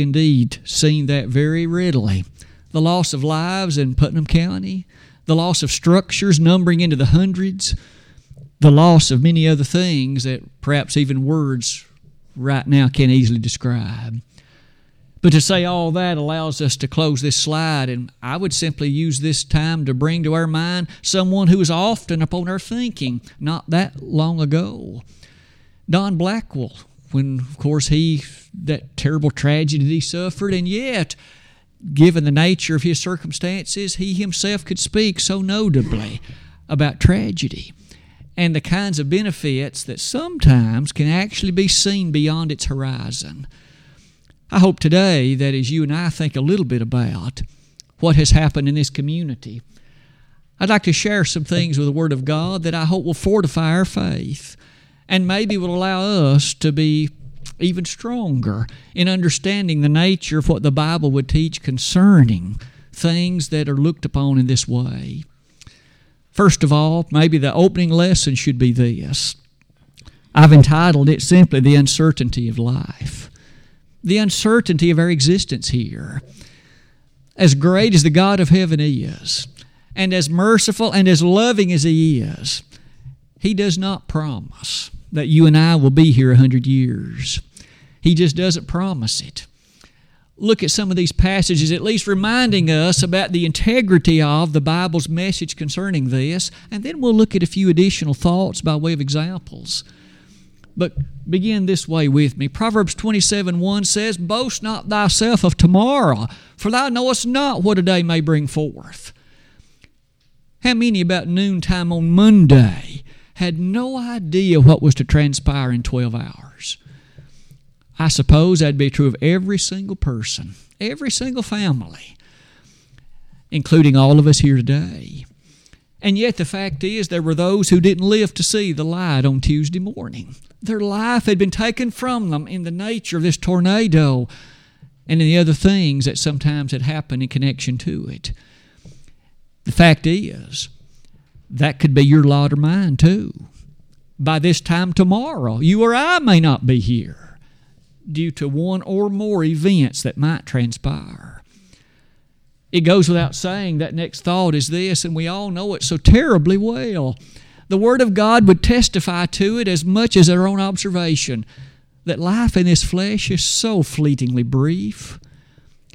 indeed seen that very readily. The loss of lives in Putnam County, the loss of structures numbering into the hundreds, the loss of many other things that perhaps even words right now can't easily describe. But to say all that allows us to close this slide, and I would simply use this time to bring to our mind someone who was often upon our thinking not that long ago. Don Blackwell, when, of course, he, that terrible tragedy he suffered, and yet, given the nature of his circumstances, he himself could speak so notably about tragedy and the kinds of benefits that sometimes can actually be seen beyond its horizon. I hope today that as you and I think a little bit about what has happened in this community, I'd like to share some things with the Word of God that I hope will fortify our faith and maybe will allow us to be even stronger in understanding the nature of what the Bible would teach concerning things that are looked upon in this way. First of all, maybe the opening lesson should be this. I've entitled it simply The Uncertainty of Life the uncertainty of our existence here. As great as the God of heaven is, and as merciful and as loving as He is, He does not promise that you and I will be here a hundred years. He just doesn't promise it. Look at some of these passages, at least reminding us about the integrity of the Bible's message concerning this, and then we'll look at a few additional thoughts by way of examples. But begin this way with me. Proverbs 27 1 says, Boast not thyself of tomorrow, for thou knowest not what a day may bring forth. How many about noontime on Monday had no idea what was to transpire in 12 hours? I suppose that'd be true of every single person, every single family, including all of us here today. And yet, the fact is, there were those who didn't live to see the light on Tuesday morning. Their life had been taken from them in the nature of this tornado and in the other things that sometimes had happened in connection to it. The fact is, that could be your lot or mine too. By this time tomorrow, you or I may not be here due to one or more events that might transpire. It goes without saying that next thought is this, and we all know it so terribly well. The Word of God would testify to it as much as our own observation that life in this flesh is so fleetingly brief.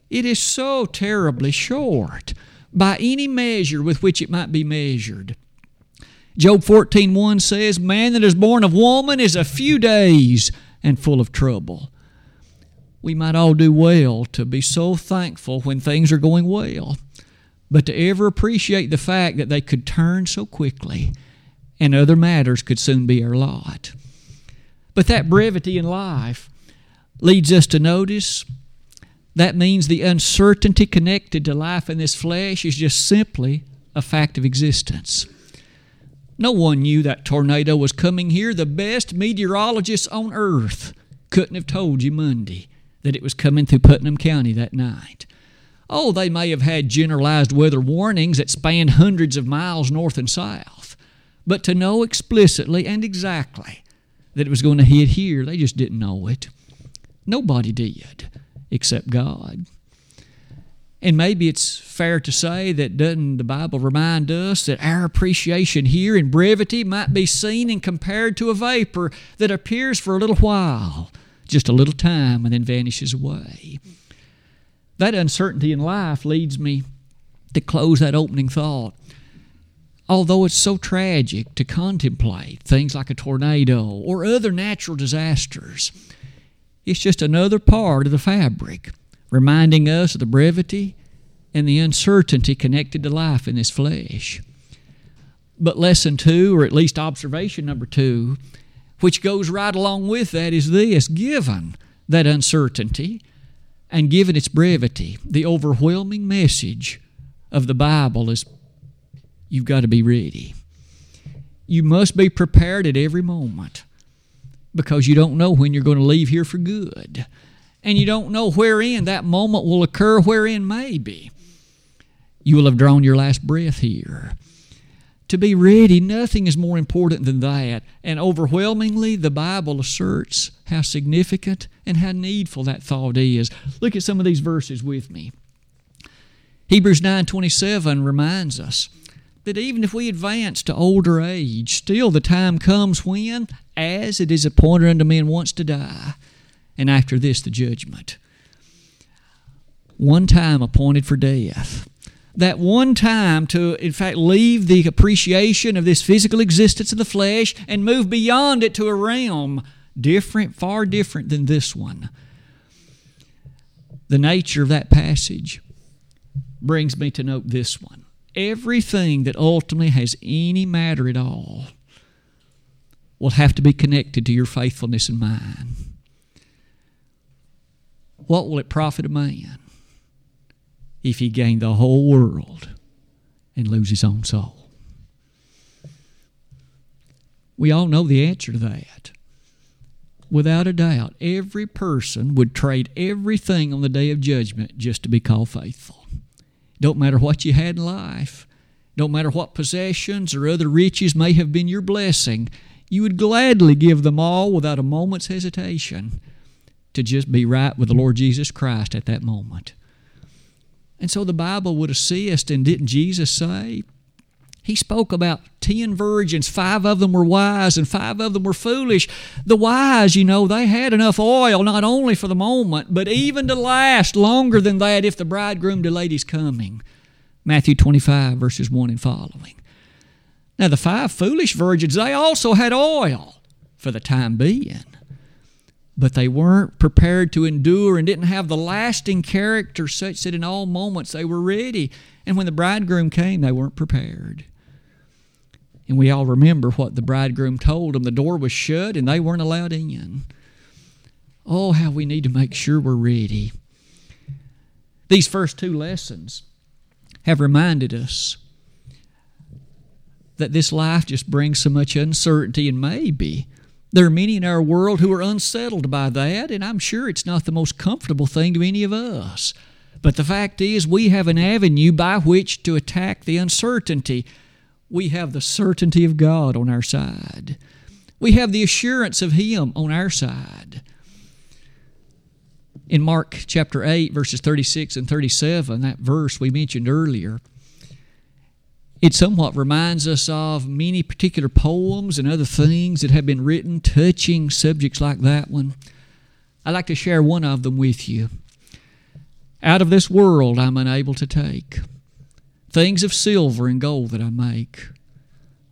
It is so terribly short by any measure with which it might be measured. Job 14:1 says, "Man that is born of woman is a few days and full of trouble." we might all do well to be so thankful when things are going well, but to ever appreciate the fact that they could turn so quickly and other matters could soon be our lot. But that brevity in life leads us to notice that means the uncertainty connected to life in this flesh is just simply a fact of existence. No one knew that tornado was coming here. The best meteorologists on earth couldn't have told you Monday that it was coming through Putnam County that night. Oh, they may have had generalized weather warnings that spanned hundreds of miles north and south, but to know explicitly and exactly that it was going to hit here, they just didn't know it. Nobody did except God. And maybe it's fair to say that doesn't the Bible remind us that our appreciation here in brevity might be seen and compared to a vapor that appears for a little while just a little time and then vanishes away. That uncertainty in life leads me to close that opening thought. Although it's so tragic to contemplate things like a tornado or other natural disasters, it's just another part of the fabric, reminding us of the brevity and the uncertainty connected to life in this flesh. But lesson two, or at least observation number two, which goes right along with that is this given that uncertainty and given its brevity, the overwhelming message of the Bible is you've got to be ready. You must be prepared at every moment because you don't know when you're going to leave here for good. And you don't know wherein that moment will occur, wherein maybe you will have drawn your last breath here. To be ready, nothing is more important than that. And overwhelmingly, the Bible asserts how significant and how needful that thought is. Look at some of these verses with me. Hebrews 9:27 reminds us that even if we advance to older age, still the time comes when, as it is appointed unto men once to die, and after this the judgment. One time appointed for death that one time to, in fact, leave the appreciation of this physical existence of the flesh and move beyond it to a realm different, far different than this one. The nature of that passage brings me to note this one. Everything that ultimately has any matter at all will have to be connected to your faithfulness and mine. What will it profit a man? if he gained the whole world and lose his own soul? We all know the answer to that. Without a doubt, every person would trade everything on the day of judgment just to be called faithful. Don't matter what you had in life, don't matter what possessions or other riches may have been your blessing, you would gladly give them all without a moment's hesitation to just be right with the Lord Jesus Christ at that moment. And so the Bible would assist, and didn't Jesus say? He spoke about ten virgins. Five of them were wise and five of them were foolish. The wise, you know, they had enough oil not only for the moment, but even to last longer than that if the bridegroom delayed his coming. Matthew 25, verses 1 and following. Now, the five foolish virgins, they also had oil for the time being but they weren't prepared to endure and didn't have the lasting character such that in all moments they were ready. And when the bridegroom came, they weren't prepared. And we all remember what the bridegroom told them. The door was shut and they weren't allowed in. Oh, how we need to make sure we're ready. These first two lessons have reminded us that this life just brings so much uncertainty and maybe there are many in our world who are unsettled by that, and I'm sure it's not the most comfortable thing to any of us. But the fact is, we have an avenue by which to attack the uncertainty. We have the certainty of God on our side, we have the assurance of Him on our side. In Mark chapter 8, verses 36 and 37, that verse we mentioned earlier, it somewhat reminds us of many particular poems and other things that have been written touching subjects like that one. I'd like to share one of them with you. Out of this world I'm unable to take things of silver and gold that I make.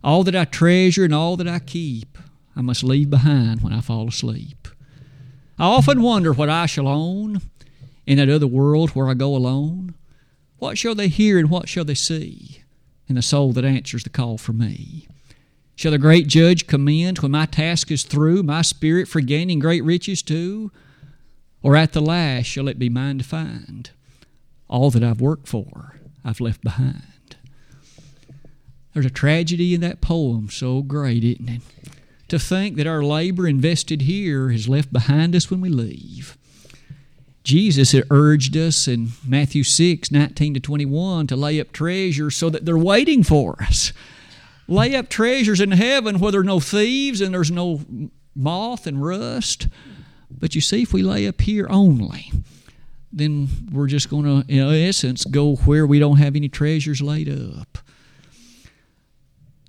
All that I treasure and all that I keep, I must leave behind when I fall asleep. I often wonder what I shall own in that other world where I go alone. What shall they hear and what shall they see? And the soul that answers the call for me. Shall the great judge commend when my task is through, my spirit for gaining great riches too? Or at the last shall it be mine to find? All that I've worked for, I've left behind. There's a tragedy in that poem so great, isn't it? To think that our labor invested here is left behind us when we leave. Jesus had urged us in Matthew 6 19 to 21 to lay up treasures so that they're waiting for us. Lay up treasures in heaven where there are no thieves and there's no moth and rust. But you see, if we lay up here only, then we're just going to, in essence, go where we don't have any treasures laid up.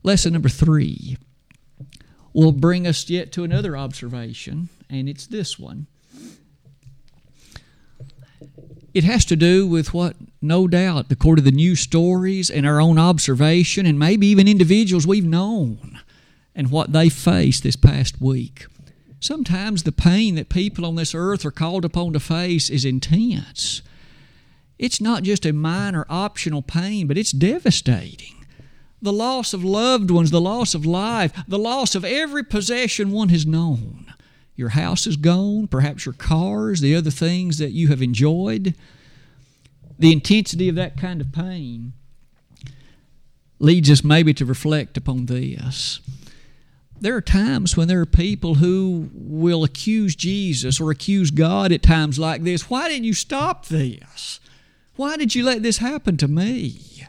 Lesson number three will bring us yet to another observation, and it's this one it has to do with what, no doubt, according to the news stories and our own observation, and maybe even individuals we've known and what they faced this past week. Sometimes the pain that people on this earth are called upon to face is intense. It's not just a minor optional pain, but it's devastating. The loss of loved ones, the loss of life, the loss of every possession one has known. Your house is gone, perhaps your cars, the other things that you have enjoyed. The intensity of that kind of pain leads us maybe to reflect upon this. There are times when there are people who will accuse Jesus or accuse God at times like this. Why didn't you stop this? Why did you let this happen to me?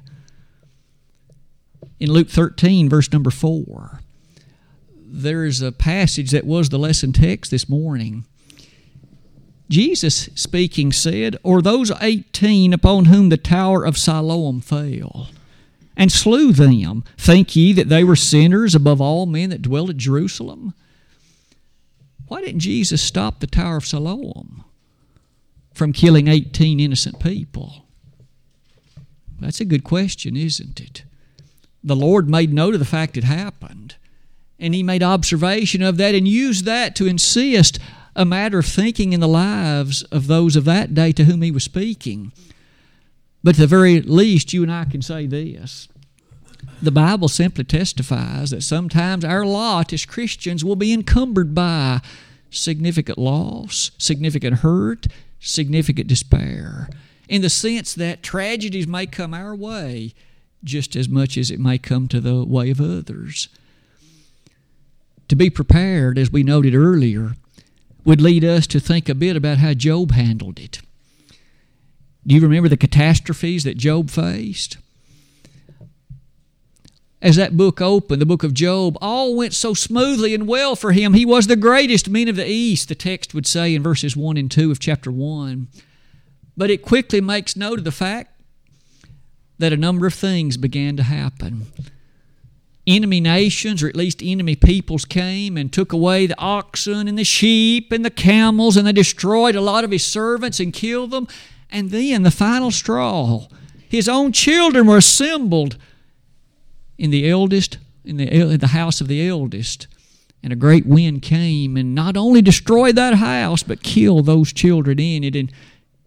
In Luke 13, verse number 4, there is a passage that was the lesson text this morning. Jesus speaking said, Or those eighteen upon whom the tower of Siloam fell, and slew them, think ye that they were sinners above all men that dwell at Jerusalem? Why didn't Jesus stop the tower of Siloam from killing 18 innocent people? That's a good question, isn't it? The Lord made note of the fact it happened, and He made observation of that and used that to insist a matter of thinking in the lives of those of that day to whom he was speaking. But at the very least, you and I can say this. The Bible simply testifies that sometimes our lot as Christians will be encumbered by significant loss, significant hurt, significant despair, in the sense that tragedies may come our way just as much as it may come to the way of others. To be prepared, as we noted earlier, would lead us to think a bit about how Job handled it. Do you remember the catastrophes that Job faced? As that book opened, the book of Job, all went so smoothly and well for him. He was the greatest man of the East, the text would say in verses 1 and 2 of chapter 1. But it quickly makes note of the fact that a number of things began to happen enemy nations, or at least enemy peoples, came and took away the oxen and the sheep and the camels, and they destroyed a lot of his servants and killed them. And then the final straw, his own children were assembled in the eldest, in the, in the house of the eldest. And a great wind came and not only destroyed that house, but killed those children in it. And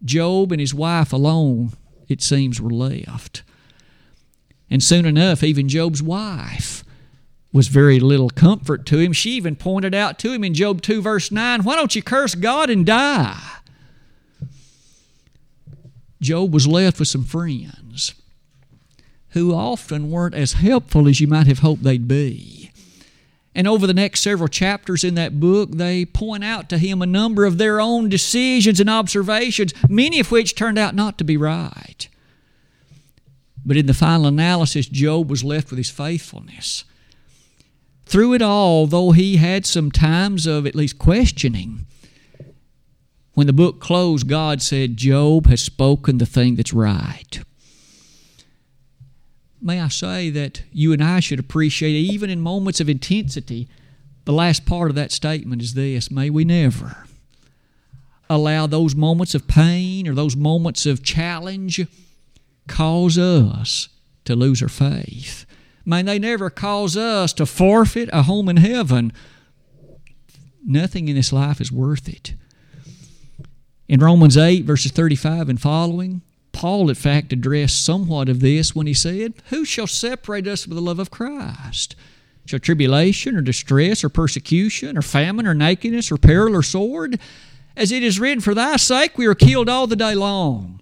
Job and his wife alone, it seems, were left. And soon enough, even Job's wife was very little comfort to him. She even pointed out to him in Job 2, verse 9, Why don't you curse God and die? Job was left with some friends who often weren't as helpful as you might have hoped they'd be. And over the next several chapters in that book, they point out to him a number of their own decisions and observations, many of which turned out not to be right. But in the final analysis, Job was left with his faithfulness. Through it all, though he had some times of at least questioning, when the book closed, God said, Job has spoken the thing that's right. May I say that you and I should appreciate, even in moments of intensity, the last part of that statement is this May we never allow those moments of pain or those moments of challenge cause us to lose our faith. May they never cause us to forfeit a home in heaven. Nothing in this life is worth it. In Romans 8, verses 35 and following, Paul, in fact, addressed somewhat of this when he said, Who shall separate us from the love of Christ? Shall tribulation or distress or persecution or famine or nakedness or peril or sword? As it is written, For thy sake we are killed all the day long.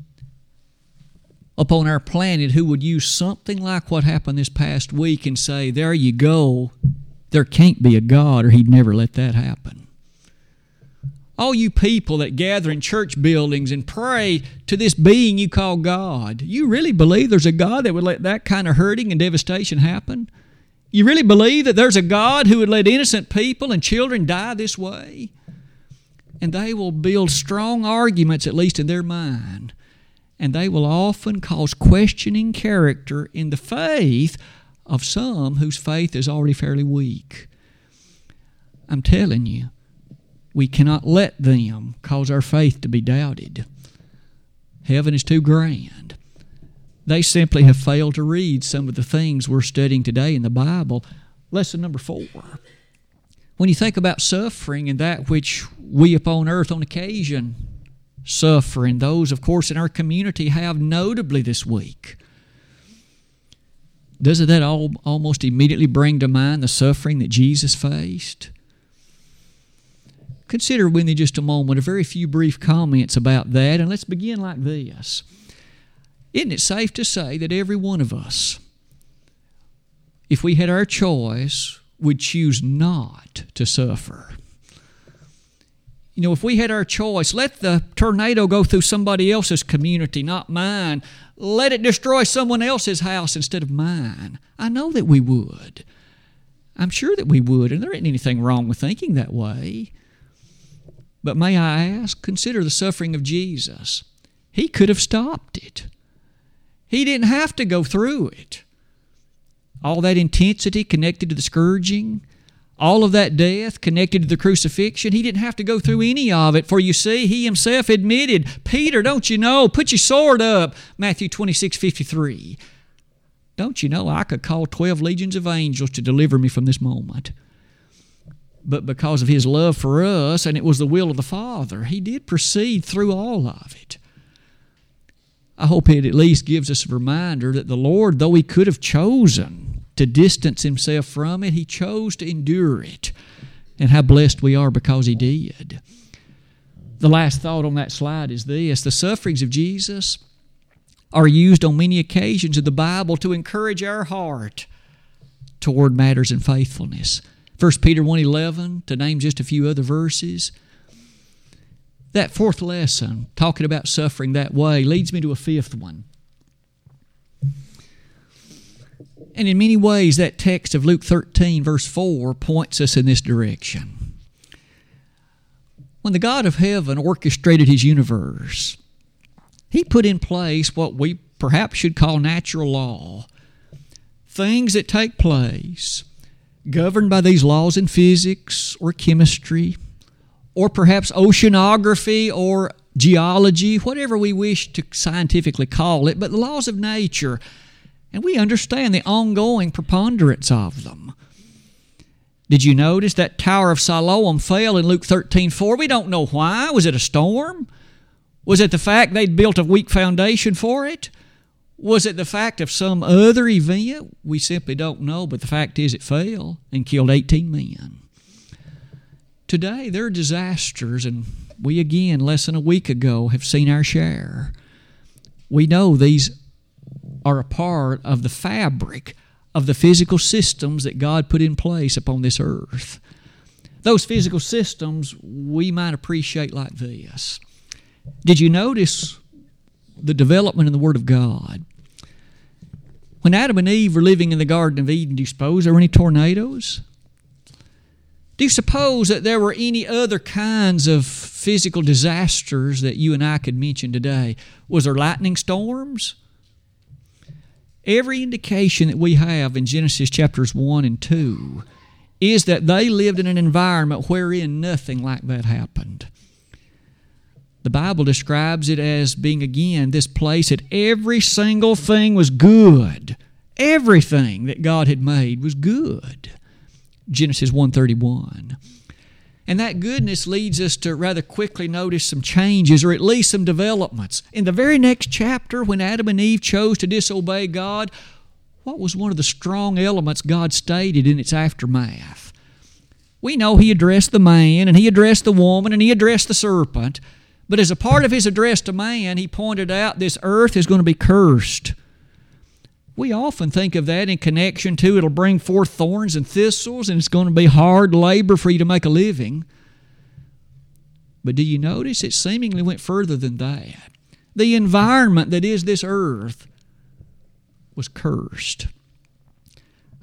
upon our planet who would use something like what happened this past week and say, There you go, there can't be a God, or He'd never let that happen. All you people that gather in church buildings and pray to this being you call God, you really believe there's a God that would let that kind of hurting and devastation happen? You really believe that there's a God who would let innocent people and children die this way? And they will build strong arguments, at least in their mind, and they will often cause questioning character in the faith of some whose faith is already fairly weak. I'm telling you, we cannot let them cause our faith to be doubted. Heaven is too grand. They simply have failed to read some of the things we're studying today in the Bible. Lesson number four. When you think about suffering and that which we upon earth on occasion suffering. Those, of course, in our community have notably this week. Doesn't that all, almost immediately bring to mind the suffering that Jesus faced? Consider with me just a moment a very few brief comments about that, and let's begin like this. Isn't it safe to say that every one of us, if we had our choice, would choose not to suffer? You know, if we had our choice, let the tornado go through somebody else's community, not mine. Let it destroy someone else's house instead of mine. I know that we would. I'm sure that we would, and there isn't anything wrong with thinking that way. But may I ask, consider the suffering of Jesus. He could have stopped it. He didn't have to go through it. All that intensity connected to the scourging, all of that death connected to the crucifixion, he didn't have to go through any of it. For you see, he himself admitted, Peter, don't you know, put your sword up, Matthew 26 53. Don't you know, I could call 12 legions of angels to deliver me from this moment. But because of his love for us, and it was the will of the Father, he did proceed through all of it. I hope it at least gives us a reminder that the Lord, though he could have chosen to distance himself from it. He chose to endure it. And how blessed we are because he did. The last thought on that slide is this the sufferings of Jesus are used on many occasions in the Bible to encourage our heart toward matters in faithfulness. 1 Peter 1:11 to name just a few other verses. That fourth lesson talking about suffering that way leads me to a fifth one. And in many ways, that text of Luke 13, verse 4, points us in this direction. When the God of heaven orchestrated his universe, he put in place what we perhaps should call natural law. Things that take place governed by these laws in physics or chemistry, or perhaps oceanography or geology, whatever we wish to scientifically call it, but the laws of nature and we understand the ongoing preponderance of them. Did you notice that Tower of Siloam fell in Luke 13 4? We don't know why. Was it a storm? Was it the fact they'd built a weak foundation for it? Was it the fact of some other event? We simply don't know, but the fact is it fell and killed 18 men. Today, there are disasters, and we again, less than a week ago, have seen our share. We know these are a part of the fabric of the physical systems that God put in place upon this earth. Those physical systems we might appreciate like this. Did you notice the development in the Word of God? When Adam and Eve were living in the Garden of Eden, do you suppose there were any tornadoes? Do you suppose that there were any other kinds of physical disasters that you and I could mention today? Was there lightning storms? Every indication that we have in Genesis chapters 1 and 2 is that they lived in an environment wherein nothing like that happened. The Bible describes it as being, again, this place that every single thing was good. Everything that God had made was good. Genesis 131. And that goodness leads us to rather quickly notice some changes or at least some developments. In the very next chapter, when Adam and Eve chose to disobey God, what was one of the strong elements God stated in its aftermath? We know He addressed the man, and He addressed the woman, and He addressed the serpent. But as a part of His address to man, He pointed out this earth is going to be cursed. We often think of that in connection to it'll bring forth thorns and thistles and it's going to be hard labor for you to make a living. But do you notice it seemingly went further than that? The environment that is this earth was cursed.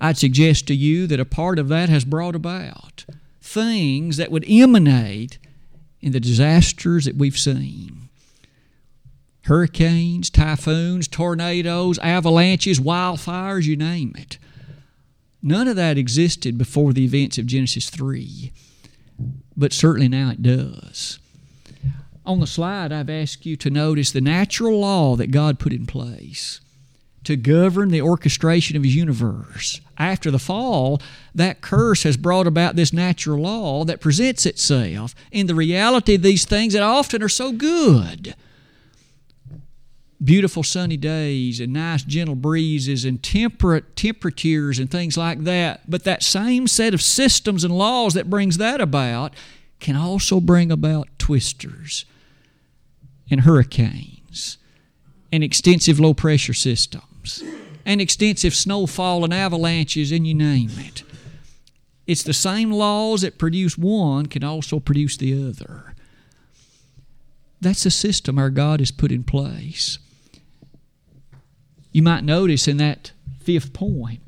I'd suggest to you that a part of that has brought about things that would emanate in the disasters that we've seen hurricanes, typhoons, tornadoes, avalanches, wildfires, you name it. None of that existed before the events of Genesis 3, but certainly now it does. On the slide, I've asked you to notice the natural law that God put in place to govern the orchestration of His universe. After the fall, that curse has brought about this natural law that presents itself in the reality of these things that often are so good beautiful sunny days and nice gentle breezes and temperate temperatures and things like that. But that same set of systems and laws that brings that about can also bring about twisters and hurricanes and extensive low pressure systems and extensive snowfall and avalanches, and you name it. It's the same laws that produce one can also produce the other. That's the system our God has put in place. You might notice in that fifth point,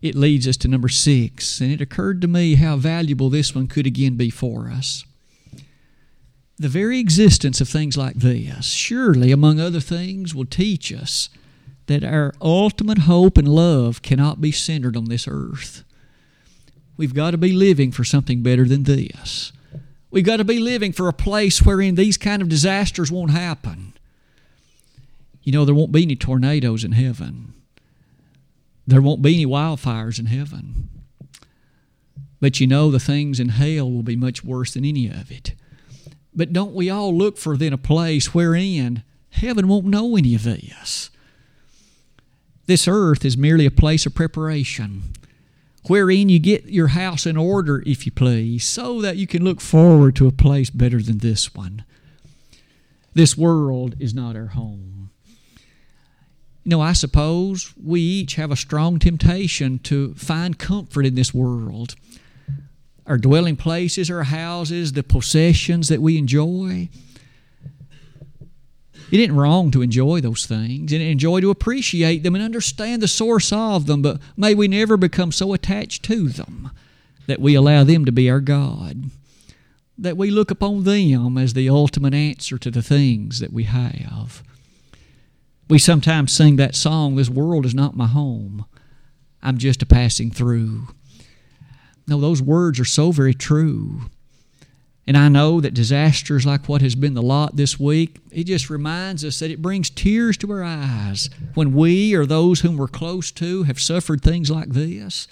it leads us to number six, and it occurred to me how valuable this one could again be for us. The very existence of things like this, surely, among other things, will teach us that our ultimate hope and love cannot be centered on this earth. We've got to be living for something better than this. We've got to be living for a place wherein these kind of disasters won't happen. You know, there won't be any tornadoes in heaven. There won't be any wildfires in heaven. But you know, the things in hell will be much worse than any of it. But don't we all look for then a place wherein heaven won't know any of this? This earth is merely a place of preparation wherein you get your house in order, if you please, so that you can look forward to a place better than this one. This world is not our home. You know, I suppose we each have a strong temptation to find comfort in this world. Our dwelling places, our houses, the possessions that we enjoy. It isn't wrong to enjoy those things and enjoy to appreciate them and understand the source of them, but may we never become so attached to them that we allow them to be our God, that we look upon them as the ultimate answer to the things that we have. We sometimes sing that song, This world is not my home, I'm just a passing through. No, those words are so very true. And I know that disasters like what has been the lot this week, it just reminds us that it brings tears to our eyes when we or those whom we're close to have suffered things like this.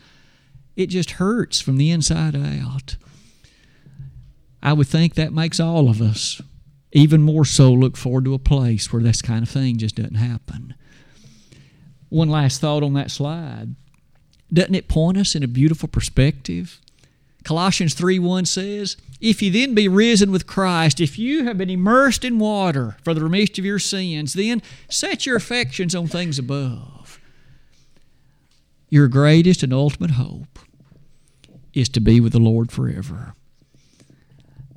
It just hurts from the inside out. I would think that makes all of us even more so look forward to a place where this kind of thing just doesn't happen. One last thought on that slide. Doesn't it point us in a beautiful perspective? Colossians 3 1 says, If you then be risen with Christ, if you have been immersed in water for the remission of your sins, then set your affections on things above. Your greatest and ultimate hope is to be with the Lord forever.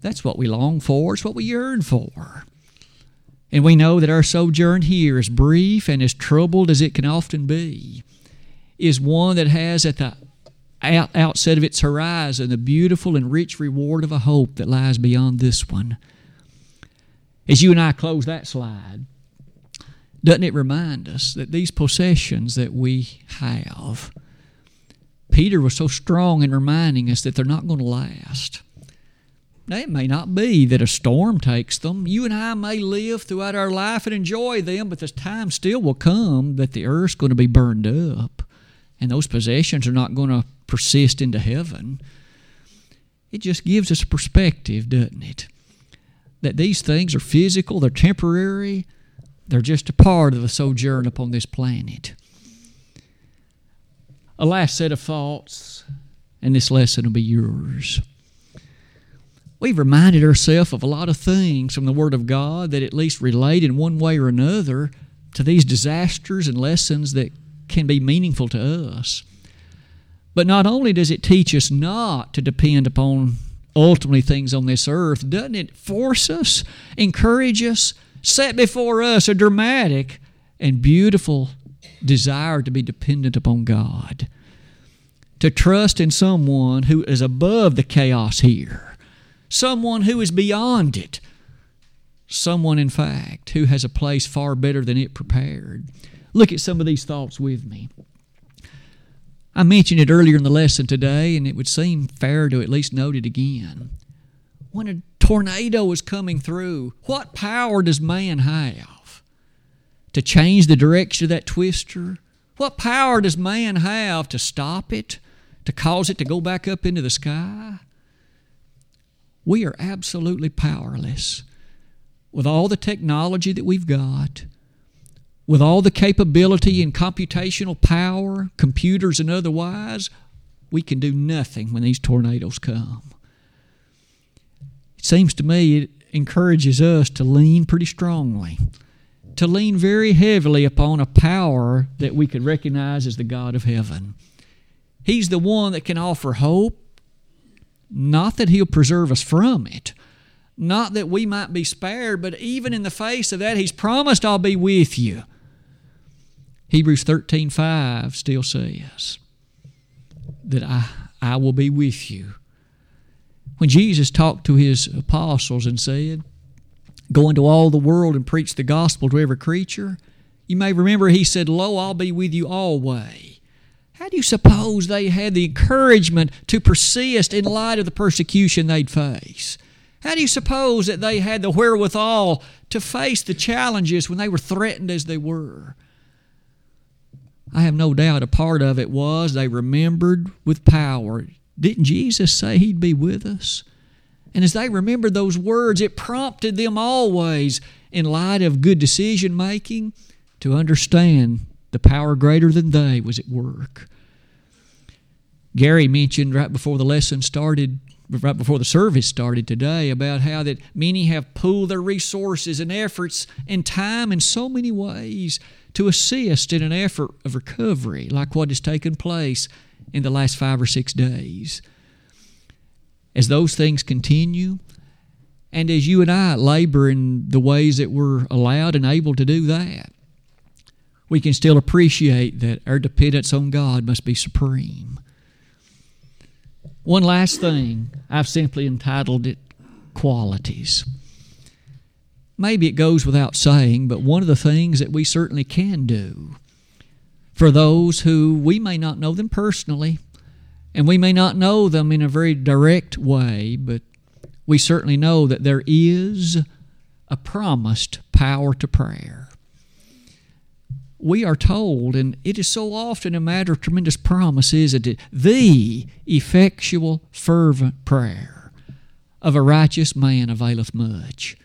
That's what we long for, it's what we yearn for. And we know that our sojourn here, as brief and as troubled as it can often be, is one that has at the out, outset of its horizon the beautiful and rich reward of a hope that lies beyond this one. As you and I close that slide, doesn't it remind us that these possessions that we have, Peter was so strong in reminding us that they're not going to last. Now, it may not be that a storm takes them. You and I may live throughout our life and enjoy them, but the time still will come that the earth's going to be burned up and those possessions are not going to persist into heaven. It just gives us perspective, doesn't it? That these things are physical, they're temporary, they're just a part of the sojourn upon this planet. A last set of thoughts, and this lesson will be yours. We've reminded ourselves of a lot of things from the Word of God that at least relate in one way or another to these disasters and lessons that can be meaningful to us. But not only does it teach us not to depend upon ultimately things on this earth, doesn't it force us, encourage us, set before us a dramatic and beautiful desire to be dependent upon God? To trust in someone who is above the chaos here, someone who is beyond it, someone, in fact, who has a place far better than it prepared. Look at some of these thoughts with me. I mentioned it earlier in the lesson today, and it would seem fair to at least note it again. When a tornado is coming through, what power does man have to change the direction of that twister? What power does man have to stop it, to cause it to go back up into the sky? We are absolutely powerless. With all the technology that we've got, with all the capability and computational power, computers and otherwise, we can do nothing when these tornadoes come. It seems to me it encourages us to lean pretty strongly, to lean very heavily upon a power that we could recognize as the God of heaven. He's the one that can offer hope, not that He'll preserve us from it, not that we might be spared, but even in the face of that, He's promised, I'll be with you. Hebrews 13 5 still says that I, I will be with you. When Jesus talked to his apostles and said, Go into all the world and preach the gospel to every creature, you may remember he said, Lo, I'll be with you always. How do you suppose they had the encouragement to persist in light of the persecution they'd face? How do you suppose that they had the wherewithal to face the challenges when they were threatened as they were? I have no doubt a part of it was they remembered with power. Didn't Jesus say He'd be with us? And as they remembered those words, it prompted them always, in light of good decision making, to understand the power greater than they was at work. Gary mentioned right before the lesson started, right before the service started today, about how that many have pooled their resources and efforts and time in so many ways to assist in an effort of recovery like what has taken place in the last five or six days. As those things continue, and as you and I labor in the ways that we're allowed and able to do that, we can still appreciate that our dependence on God must be supreme. One last thing, I've simply entitled it Qualities. Maybe it goes without saying, but one of the things that we certainly can do for those who we may not know them personally, and we may not know them in a very direct way, but we certainly know that there is a promised power to prayer. We are told, and it is so often a matter of tremendous promise, is it? The effectual, fervent prayer of a righteous man availeth much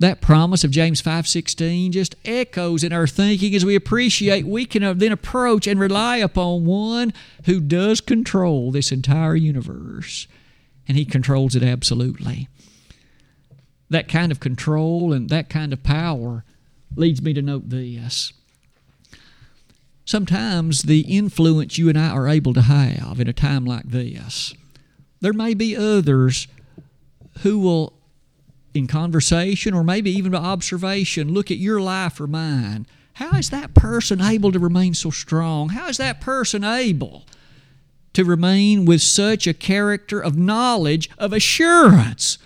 that promise of James 5:16 just echoes in our thinking as we appreciate we can then approach and rely upon one who does control this entire universe and he controls it absolutely. That kind of control and that kind of power leads me to note this. Sometimes the influence you and I are able to have in a time like this, there may be others who will in conversation or maybe even by observation, look at your life or mine. How is that person able to remain so strong? How is that person able to remain with such a character of knowledge, of assurance?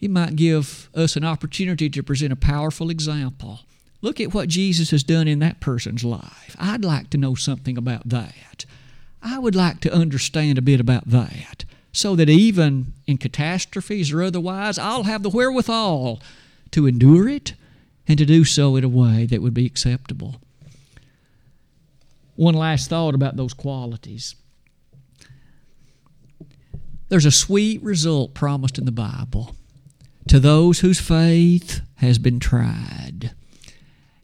It might give us an opportunity to present a powerful example. Look at what Jesus has done in that person's life. I'd like to know something about that. I would like to understand a bit about that so that even in catastrophes or otherwise, I'll have the wherewithal to endure it and to do so in a way that would be acceptable. One last thought about those qualities. There's a sweet result promised in the Bible to those whose faith has been tried.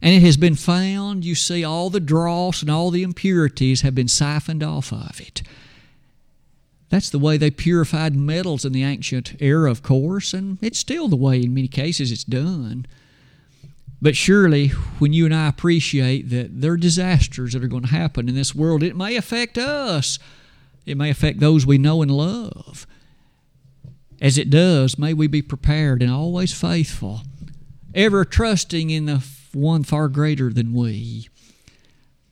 And it has been found, you see, all the dross and all the impurities have been siphoned off of it. That's the way they purified metals in the ancient era, of course, and it's still the way in many cases it's done. But surely, when you and I appreciate that there are disasters that are going to happen in this world, it may affect us. It may affect those we know and love. As it does, may we be prepared and always faithful, ever trusting in the one far greater than we.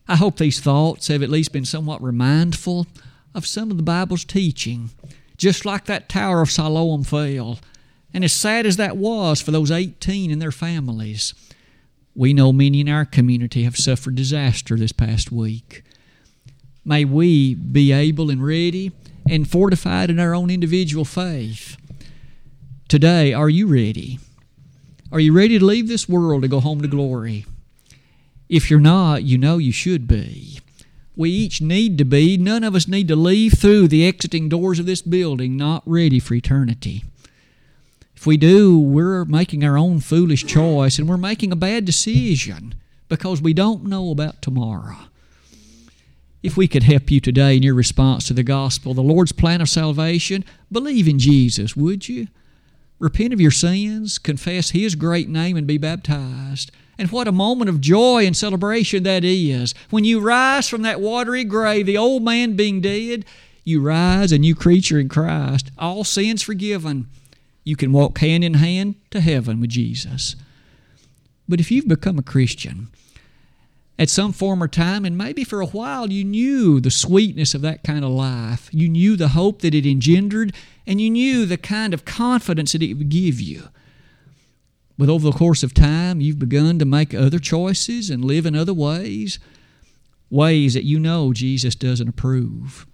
I hope these thoughts have at least been somewhat remindful of some of the Bible's teaching, just like that Tower of Siloam fell. And as sad as that was for those 18 and their families, we know many in our community have suffered disaster this past week. May we be able and ready and fortified in our own individual faith. Today, are you ready? Are you ready to leave this world to go home to glory? If you're not, you know you should be we each need to be. None of us need to leave through the exiting doors of this building not ready for eternity. If we do, we're making our own foolish choice and we're making a bad decision because we don't know about tomorrow. if we could help you today in your response to the gospel, the Lord's plan of salvation, believe in Jesus, would you? Repent of your sins, confess His great name, and be baptized. And what a moment of joy and celebration that is. When you rise from that watery grave, the old man being dead, you rise a new creature in Christ, all sins forgiven. You can walk hand in hand to heaven with Jesus. But if you've become a Christian, at some former time, and maybe for a while, you knew the sweetness of that kind of life. You knew the hope that it engendered, and you knew the kind of confidence that it would give you. But over the course of time, you've begun to make other choices and live in other ways, ways that you know Jesus doesn't approve,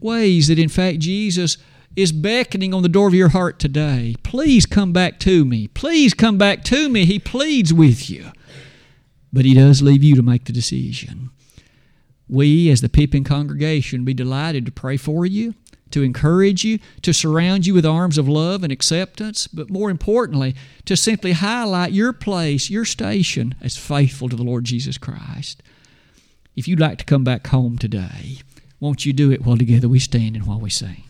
ways that, in fact, Jesus is beckoning on the door of your heart today. Please come back to me. Please come back to me. He pleads with you. But He does leave you to make the decision. We, as the Pippin congregation, be delighted to pray for you to encourage you, to surround you with arms of love and acceptance, but more importantly, to simply highlight your place, your station as faithful to the Lord Jesus Christ. If you'd like to come back home today, won't you do it while together we stand and while we sing?